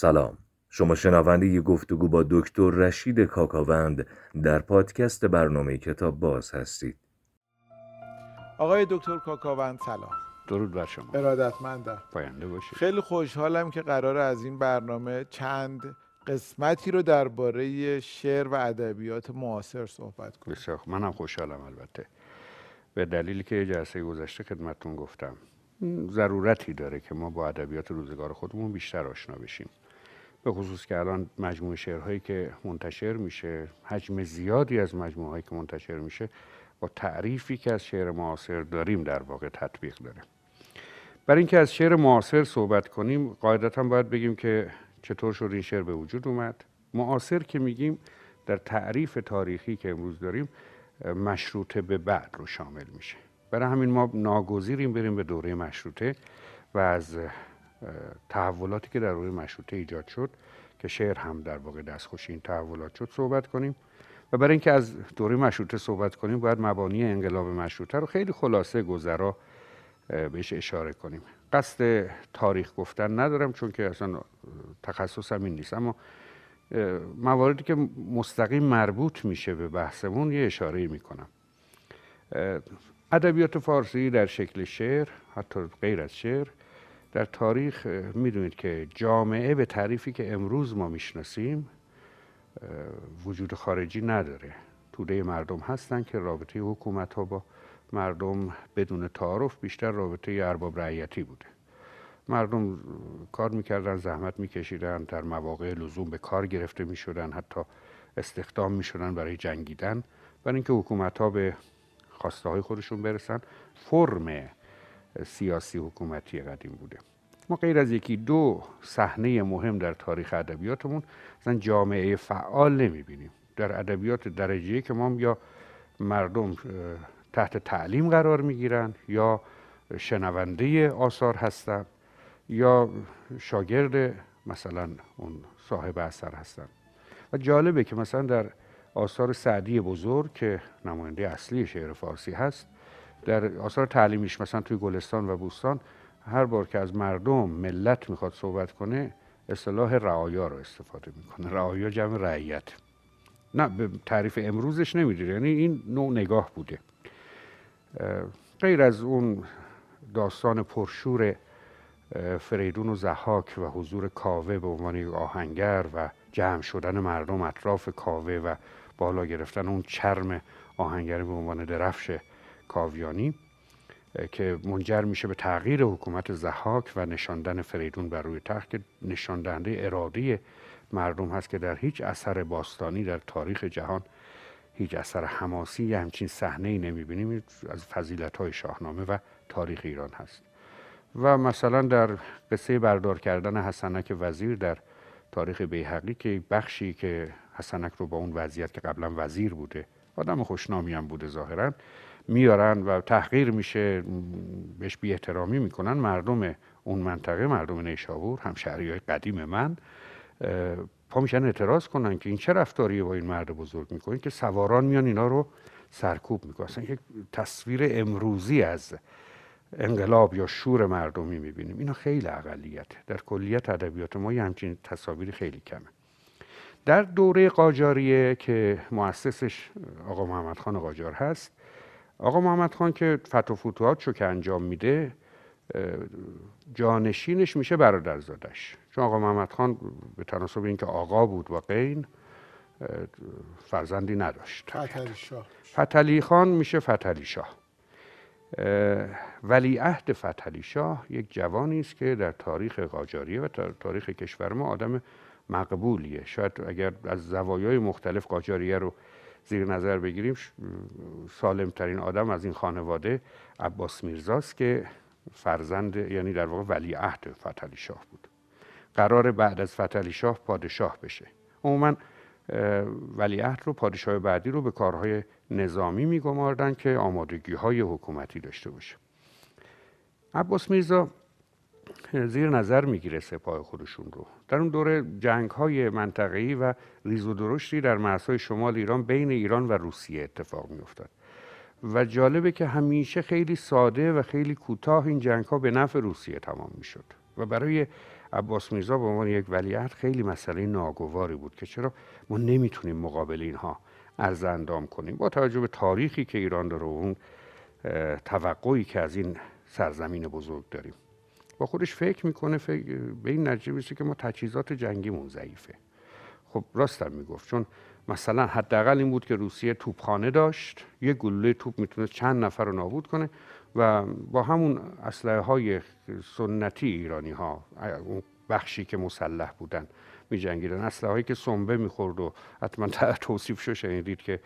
سلام. شما شنونده ی گفتگو با دکتر رشید کاکاوند در پادکست برنامه کتاب باز هستید. آقای دکتر کاکاوند سلام. درود بر شما. ارادتمندم. پاینده باشید. خیلی خوشحالم که قرار از این برنامه چند قسمتی رو درباره شعر و ادبیات معاصر صحبت کنیم. بسیار خوب. منم خوشحالم البته. به دلیلی که جلسه گذشته خدمتتون گفتم. ضرورتی داره که ما با ادبیات روزگار خودمون بیشتر آشنا بشیم. به خصوص که الان مجموعه شعرهایی که منتشر میشه حجم زیادی از مجموعه هایی که منتشر میشه با تعریفی که از شعر معاصر داریم در واقع تطبیق داره. برای اینکه از شعر معاصر صحبت کنیم قاعدتا باید بگیم که چطور شد این شعر به وجود اومد. معاصر که میگیم در تعریف تاریخی که امروز داریم مشروطه به بعد رو شامل میشه. برای همین ما ناگزیریم بریم به دوره مشروطه و از تحولاتی که در دوره مشروطه ایجاد شد که شعر هم در واقع دستخوش این تحولات شد صحبت کنیم و برای اینکه از دوره مشروطه صحبت کنیم باید مبانی انقلاب مشروطه رو خیلی خلاصه گذرا بهش اشاره کنیم. قصد تاریخ گفتن ندارم چون که اصلا تخصصم این نیست. اما مواردی که مستقیم مربوط میشه به بحثمون یه اشاره می‌کنم. ادبیات فارسی در شکل شعر حتی غیر از شعر در تاریخ می‌دونید که جامعه به تعریفی که امروز ما می‌شناسیم وجود خارجی نداره. توده مردم هستن که رابطه حکومت ها با مردم بدون تعارف بیشتر رابطه ارباب رعیتی بوده. مردم کار می‌کردن زحمت میکشیدن در مواقع لزوم به کار گرفته می‌شدن حتی استخدام می‌شدن برای جنگیدن. برای اینکه حکومت ها به خواسته های خودشون برسن فرم سیاسی حکومتی قدیم بوده. ما غیر از یکی دو صحنه مهم در تاریخ ادبیاتمون مثلا جامعه فعال نمی‌بینیم. در ادبیات درجه که ما یا مردم تحت تعلیم قرار می‌گیرن یا شنونده آثار هستن یا شاگرد مثلا اون صاحب اثر هستن. و جالبه که مثلا در آثار سعدی بزرگ که نماینده اصلی شعر فارسی هست در آثار تعلیمیش مثلا توی گلستان و بوستان هر بار که از مردم ملت می‌خواد صحبت کنه اصطلاح رعایا رو استفاده می‌کنه. رعایا جمع رعیت. نه به تعریف امروزش نمی‌دونه یعنی این نوع نگاه بوده. غیر از اون داستان پرشور فریدون و زحاک و حضور کاوه به عنوان یک آهنگر و جمع شدن مردم اطراف کاوه و بالا گرفتن اون چرم آهنگری به عنوان درفش کاویانی که منجر میشه به تغییر حکومت زحاک و نشاندن فریدون بر روی تخت که نشان دهنده اراده مردم هست که در هیچ اثر باستانی در تاریخ جهان هیچ اثر حماسی یه همچین صحنه ای نمی‌بینیم. از فضیلت های شاهنامه و تاریخ ایران هست. و مثلا در قصه بردار کردن حسنک وزیر در تاریخ بیحقی که بخشی که حسنک رو با اون وضعیت که قبلا وزیر بوده آدم خوشنامی هم بوده ظاهرا میارن و تحقیر میشه بهش بی احترامی می‌کنن. مردم اون منطقه مردم نیشابور هم های قدیم من پا میشن اعتراض کنن که این چه رفتاریه با این مرد بزرگ می‌کنین که سواران میان اینا رو سرکوب می‌کنن. اصلا یک تصویر امروزی از انقلاب یا شور مردمی می‌بینیم. اینا خیلی اقلیت. در کلیت ادبیات ما یه همچین تصاویری خیلی کمه. در دوره قاجاریه که مؤسسش آقا محمد خان قاجار هست. آقا محمد خان که فتح و فتوحات که انجام میده جانشینش میشه برادرزادش چون آقا محمد خان به تناسب اینکه آقا بود و قین فرزندی نداشت فتلی شاه. فتلی خان میشه فتلی شاه. ولی عهد فتلی شاه یک جوانی است که در تاریخ قاجاریه و تاریخ کشور ما آدم مقبولیه. شاید اگر از زوایای مختلف قاجاریه رو زیر نظر بگیریم سالم ترین آدم از این خانواده عباس میرزاست که فرزند یعنی در واقع ولی عهد فتلی شاه بود. قرار بعد از فتلی شاه پادشاه بشه. عموما ولیعهد رو پادشاه بعدی رو به کارهای نظامی میگماردن که آمادگی های حکومتی داشته باشه. عباس میرزا زیر نظر می‌گیره سپاه خودشون رو. در اون دوره جنگ های منطقه‌ای و ریز و درشتی در مرزهای شمال ایران بین ایران و روسیه اتفاق میافتاد. و جالبه که همیشه خیلی ساده و خیلی کوتاه این جنگ ها به نفع روسیه تمام می‌شد. و برای عباس میرزا به عنوان یک ولیعهد خیلی مسئله ناگواری بود که چرا ما نمی‌تونیم مقابل اینها ارز اندام کنیم. با توجه به تاریخی که ایران داره و اون توقعی که از این سرزمین بزرگ داریم. با خودش فکر می‌کنه به این نتیجه که ما تجهیزات جنگیمون ضعیفه. خب راستم می‌گفت چون مثلا حداقل این بود که روسیه توپخانه داشت یک گلوله توپ می‌تونه چند نفر رو نابود کنه و با همون اسلحه های سنتی ایرانی ها اون بخشی که مسلح بودن می جنگیدن اسلحه هایی که سنبه می‌خورد و حتما توصیف شو شنیدید که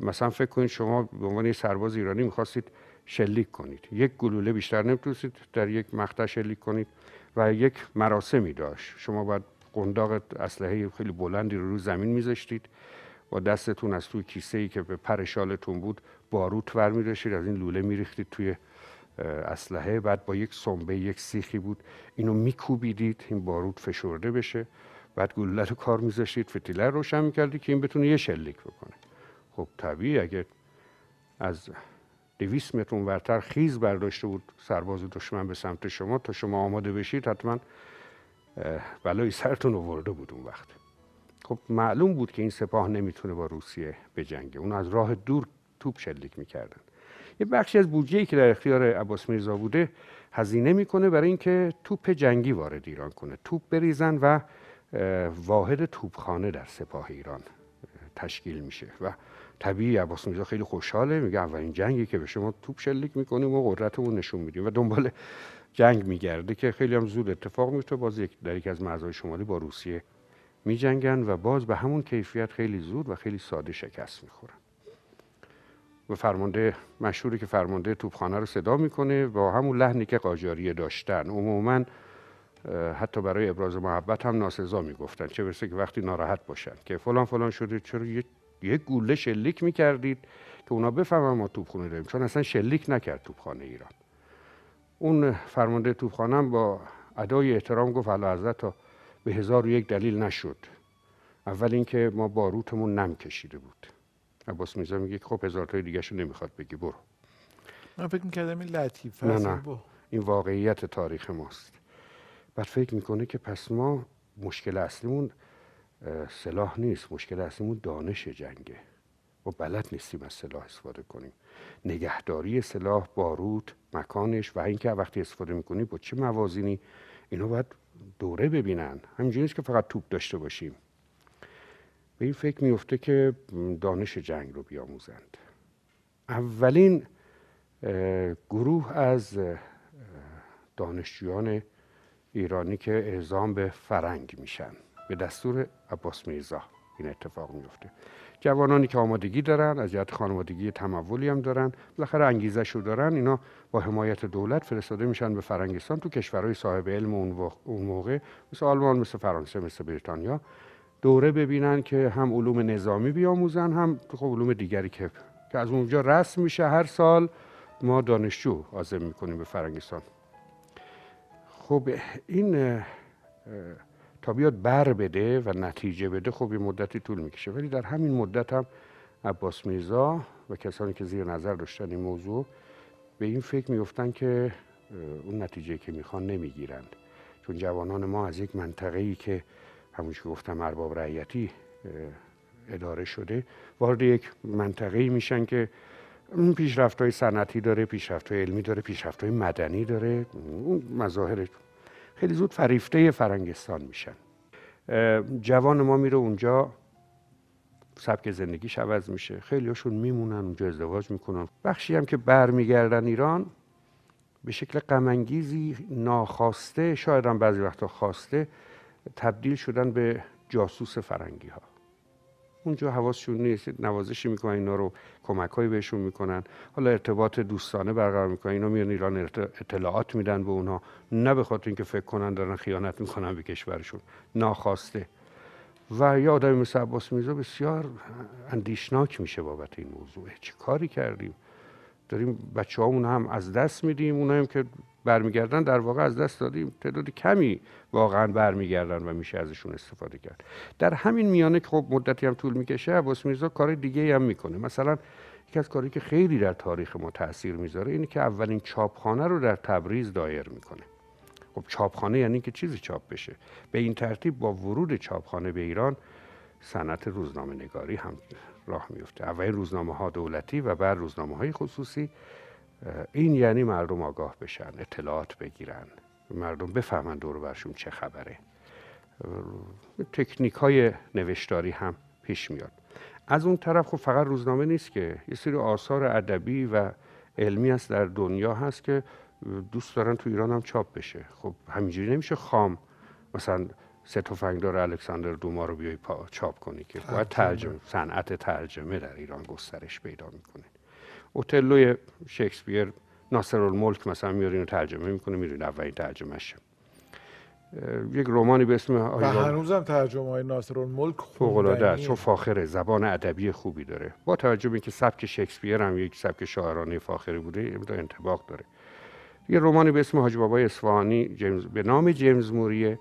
مثلا فکر کنید شما به عنوان سرباز ایرانی می‌خواستید شلیک کنید. یک گلوله بیشتر نمی‌تونستید در یک مقطع شلیک کنید و یک مراسمی داشت. شما باید قنداق اسلحه خیلی بلندی رو رو زمین میذاشتید. با دستتون از توی کیسه ای که به پر شالتون بود باروت ور میداشتید از این لوله میریختید توی اسلحه. بعد با یک سنبه یک سیخی بود. اینو میکوبیدید. این باروت فشرده بشه. بعد گلوله رو کار میذاشتید. فتیله روشن می‌کردید که این بتونه یه شلیک بکنه. خب طبیعی اگه از دویست متر ورتر خیز برداشته بود سرباز دشمن به سمت شما تا شما آماده بشید حتما بلای سرتون آورده بود اون وقت. خب معلوم بود که این سپاه نمی‌تونه با روسیه بجنگه. اون از راه دور توپ شلیک می‌کردن. یه بخشی از بودجه که در اختیار عباس میرزا بوده هزینه می‌کنه برای اینکه توپ جنگی وارد ایران کنه. توپ بریزن و واحد توپخانه در سپاه ایران تشکیل میشه و طبیعی عباس میرزا خیلی خوشحاله میگه اولین جنگی که به شما توپ شلیک می‌کنیم و قدرتمون نشون میدیم و دنبال جنگ میگرده که خیلی هم زود اتفاق میفته باز در یک از مرزهای شمالی با روسیه میجنگن و باز به همون کیفیت خیلی زود و خیلی ساده شکست می‌خورن. و فرمانده مشهوری که فرمانده توپخانه رو صدا می‌کنه با همون لحنی که قاجاریه داشتن. عموما حتی برای ابراز محبت هم ناسزا می‌گفتن. چه برسه که وقتی ناراحت باشن که فلان فلان شده چرا یک گوله شلیک می‌کردید که اونا بفهمن ما توپخونه داریم. چون اصلا شلیک نکرد توپخانه ایران. اون فرمانده توپخانه با ادای احترام گفت علا حضرت تا به هزار و یک دلیل نشد. اول اینکه ما باروتمون نم کشیده بود. عباس میرزا میگه خب هزار تای دیگه شو نمی‌خواد بگی برو. من فکر می‌کردم این لطیفه نه نه. این واقعیت تاریخ ماست. بعد فکر می‌کنه که پس ما مشکل اصلیمون سلاح نیست. مشکل اصلیمون دانش جنگه. و بلد نیستیم از سلاح استفاده کنیم. نگهداری سلاح باروت مکانش و اینکه وقتی استفاده می‌کنیم با چه موازینی؟ اینا باید دوره ببینن. همینجوری که فقط توپ داشته باشیم. به این فکر میفته که دانش جنگ رو بیاموزند. اولین گروه از دانشجویان ایرانی که اعزام به فرنگ میشن. به دستور عباس میرزا این اتفاق میفته. جوانانی که آمادگی دارن از جهت خانوادگی تمولی هم دارن بالاخره انگیزه شو دارن اینا با حمایت دولت فرستاده میشن به فرنگستان تو کشورهای صاحب علم اون, موقع مثل آلمان مثل فرانسه مثل بریتانیا. دوره ببینن که هم علوم نظامی بیاموزن هم خب علوم دیگری که که از اونجا رسم میشه. هر سال ما دانشجو عازم می‌کنیم به فرنگستان. خب این تا بیاد بر بده و نتیجه بده خب این مدتی طول می‌کشه. ولی در همین مدت هم عباس میرزا و کسانی که زیر نظر داشتن این موضوع به این فکر میفتن که اون نتیجه که می‌خوان نمی‌گیرند. چون جوانان ما از یک منطقه ای که همونش که گفتم ارباب رعیتی اداره شده وارد یک منطقه ای میشن که پیشرفت های صنعتی داره پیشرفت های علمی داره پیشرفت های مدنی داره. اون مظاهر خیلی زود فریفته فرنگستان میشن. جوان ما میره اونجا سبک زندگیش عوض میشه. خیلی هاشون میمونن اونجا ازدواج می‌کنن. بخشی هم که برمیگردن ایران به شکل غمانگیزی ناخواسته شاید هم بعضی وقتا خواسته تبدیل شدن به جاسوس فرنگی ها اونجا حواسشون نیست. نوازشی می‌کنن اینا رو کمک بهشون می‌کنن. حالا ارتباط دوستانه برقرار می‌کنن. اینا میان ایران اطلاعات میدن به اونها. نه به خاطر اینکه فکر کنن دارن خیانت می‌کنن به کشورشون. ناخواسته. و یه آدمی مثل عباس میرزا بسیار اندیشناک میشه بابت این موضوع. چه کاری کردیم؟ داریم بچه هم از دست میدیم. اونایی که برمیگردن در واقع از دست دادیم. تعداد کمی واقعا برمیگردن و میشه ازشون استفاده کرد. در همین میانه که خب مدتی هم طول می‌کشه عباس میرزا کار دیگه هم می‌کنه. مثلا یکی از کاری که خیلی در تاریخ ما تاثیر می‌ذاره اینه که اولین چاپخانه رو در تبریز دایر می‌کنه. خب چاپخانه یعنی که چیزی چاپ بشه. به این ترتیب با ورود چاپخانه به ایران صنعت روزنامه نگاری هم راه میفته اول روزنامه ها دولتی و بعد روزنامه های خصوصی. این یعنی مردم آگاه بشن اطلاعات بگیرن. مردم بفهمن دور برشون چه خبره. تکنیک های نوشتاری هم پیش میاد. از اون طرف خب فقط روزنامه نیست که یه سری آثار ادبی و علمی است در دنیا هست که دوست دارن تو ایران هم چاپ بشه. خب همینجوری نمیشه خام. مثلا سه تفنگدار الکساندر دوما رو بیای چاپ کنی که باید ترجمه صنعت ترجمه در ایران گسترش پیدا می‌کنه. اوتلوی شکسپیر ناصر الملک مثلا میارین و ترجمه می‌کنه میرین اولین ترجمهش. یک رومانی به اسم و هنوزم ترجمه های ناصر الملک فوق العاده چون فاخره زبان ادبی خوبی داره. با توجه به اینکه سبک شکسپیر هم یک سبک شاعرانه فاخری بوده انطباق داره. یه رومانی به اسم حاج بابای اصفهانی جیمز به نام جیمز موریه.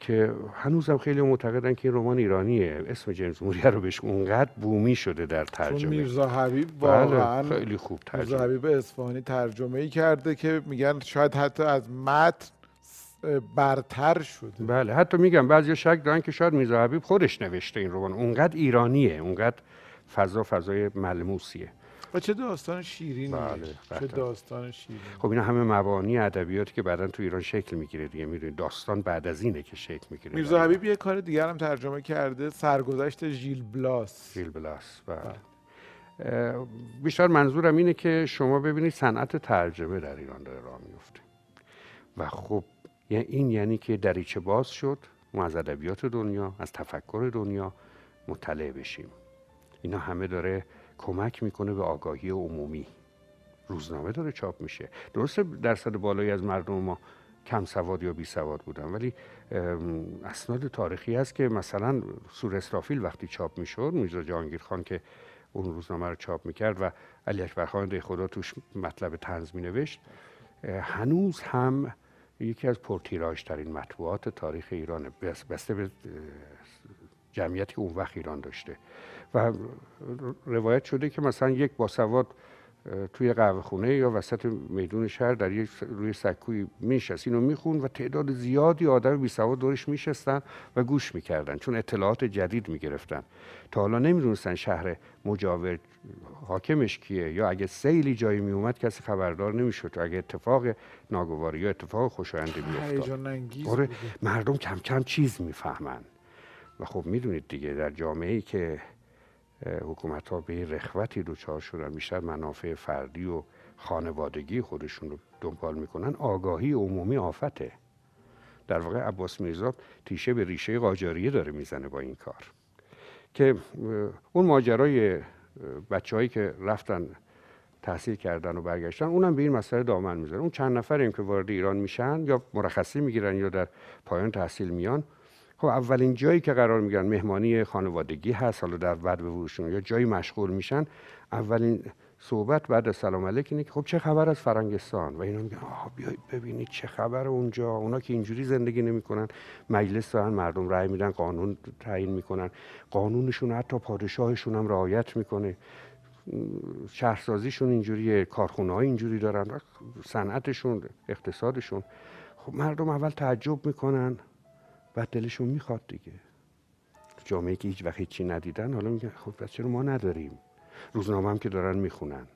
که هنوزم خیلی معتقدن که این رمان ایرانیه. اسم جیمز موریه رو بهش اونقدر بومی شده در ترجمه. میرزا حبیب واقعا بله، خیلی خوب ترجمه. میرزا حبیب اصفهانی ترجمه ای کرده که میگن شاید حتی از متن برتر شده. بله حتی میگم بعضی شک دارن که شاید میرزا حبیب خودش نوشته این رمان. اونقدر ایرانیه اونقدر فضا فضای ملموسیه. و چه داستان شیرین بله چه داستان شیرین خب اینا همه مبانی ادبیاتی که بعدا تو ایران شکل می‌گیره دیگه. می‌دونید داستان بعد از اینه که شکل می‌گیره. میرزا حبیب یه کار دیگر هم ترجمه کرده سرگذشت ژیل بلاس. ژیل بلاس بله, بله. بیشتر منظورم اینه که شما ببینید صنعت ترجمه در ایران داره راه میفته و خب این یعنی که دریچه باز شد ما از ادبیات دنیا از تفکر دنیا مطلع بشیم. اینا همه داره کمک می‌کنه به آگاهی عمومی. روزنامه داره چاپ میشه. درسته درصد بالایی از مردم ما کم سواد یا بی سواد بودن ولی اسناد تاریخی هست که مثلا سور اسرافیل وقتی چاپ می‌شد میرزا جهانگیر خان که اون روزنامه رو چاپ می‌کرد و علی اکبر خان خدا توش مطلب تنز می نوشت هنوز هم یکی از پرتیراژ ترین مطبوعات تاریخ ایرانه بسته به جمعیتی که اون وقت ایران داشته. و روایت شده که مثلا یک باسواد توی قهوه خونه یا وسط میدون شهر در یک روی سکوی میشست اینو میخون و تعداد زیادی آدم بی سواد دورش میشستن و گوش می‌کردن چون اطلاعات جدید می‌گرفتن. تا حالا نمی‌دونستن شهر مجاور حاکمش کیه یا اگه سیلی جایی میومد کسی خبردار نمی‌شد اگه اتفاق ناگواری یا اتفاق خوشایندی میافتاد آره مردم کم کم چیز می‌فهمن. و خب می‌دونید دیگه در جامعه ای که حکومت ها به رخوتی دوچار شدن بیشتر منافع فردی و خانوادگی خودشون رو دنبال می‌کنن آگاهی عمومی آفته. در واقع عباس میرزا تیشه به ریشه قاجاریه داره می‌زنه با این کار. که اون ماجرای بچههایی که رفتن تحصیل کردن و برگشتن اونم به این مسئله دامن می‌زنه. اون چند نفریم که وارد ایران میشن یا مرخصی می‌گیرن یا در پایان تحصیل میان خب اولین جایی که قرار می‌گیرن مهمانی خانوادگی هست حالا در بعد به یا جایی مشغول میشن اولین صحبت بعد از سلام علیک اینه که خب چه خبر از فرنگستان؟ و اینا میگن آه بیایید ببینید چه خبر اونجا. اونا که اینجوری زندگی نمی‌کنن. مجلس دارن مردم رأی میدن قانون تعیین می‌کنن. قانونشون حتی پادشاهشون هم رعایت می‌کنه. شهرسازیشون اینجوریه کارخونه های اینجوری دارن صنعتشون اقتصادشون. خب مردم اول تعجب می‌کنن. بعد دلشون می‌خواد دیگه. جامعه که هیچ وقت هیچی ندیدن حالا میگن خب پس چرا ما نداریم؟ روزنامه هم که دارن می‌خونن.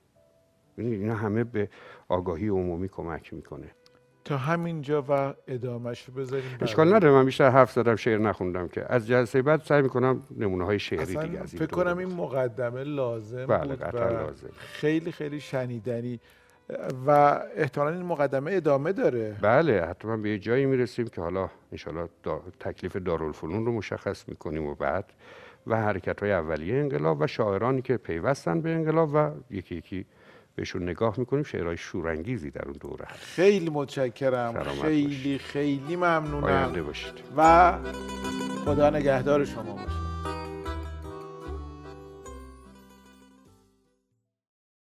اینا همه به آگاهی عمومی کمک می‌کنه. تا همینجا و ادامهش رو بذاریم اشکال نداره من بیشتر حرف زدم شعر نخوندم که. از جلسه بعد سعی می‌کنم نمونه های شعری دیگه از فکر کنم این مقدمه لازم بله بود و لازم. خیلی خیلی شنیدنی و احتمالا این مقدمه ادامه داره. بله حتما به یه جایی می‌رسیم که حالا انشالله دا تکلیف دارالفنون رو مشخص می‌کنیم و بعد و حرکت های اولیه انقلاب و شاعرانی که پیوستن به انقلاب و یکی یکی بهشون نگاه می‌کنیم شعرهای شورانگیزی در اون دوره. خیلی متشکرم. خیلی خیلی ممنونم. باشید. و خدا نگهدار شما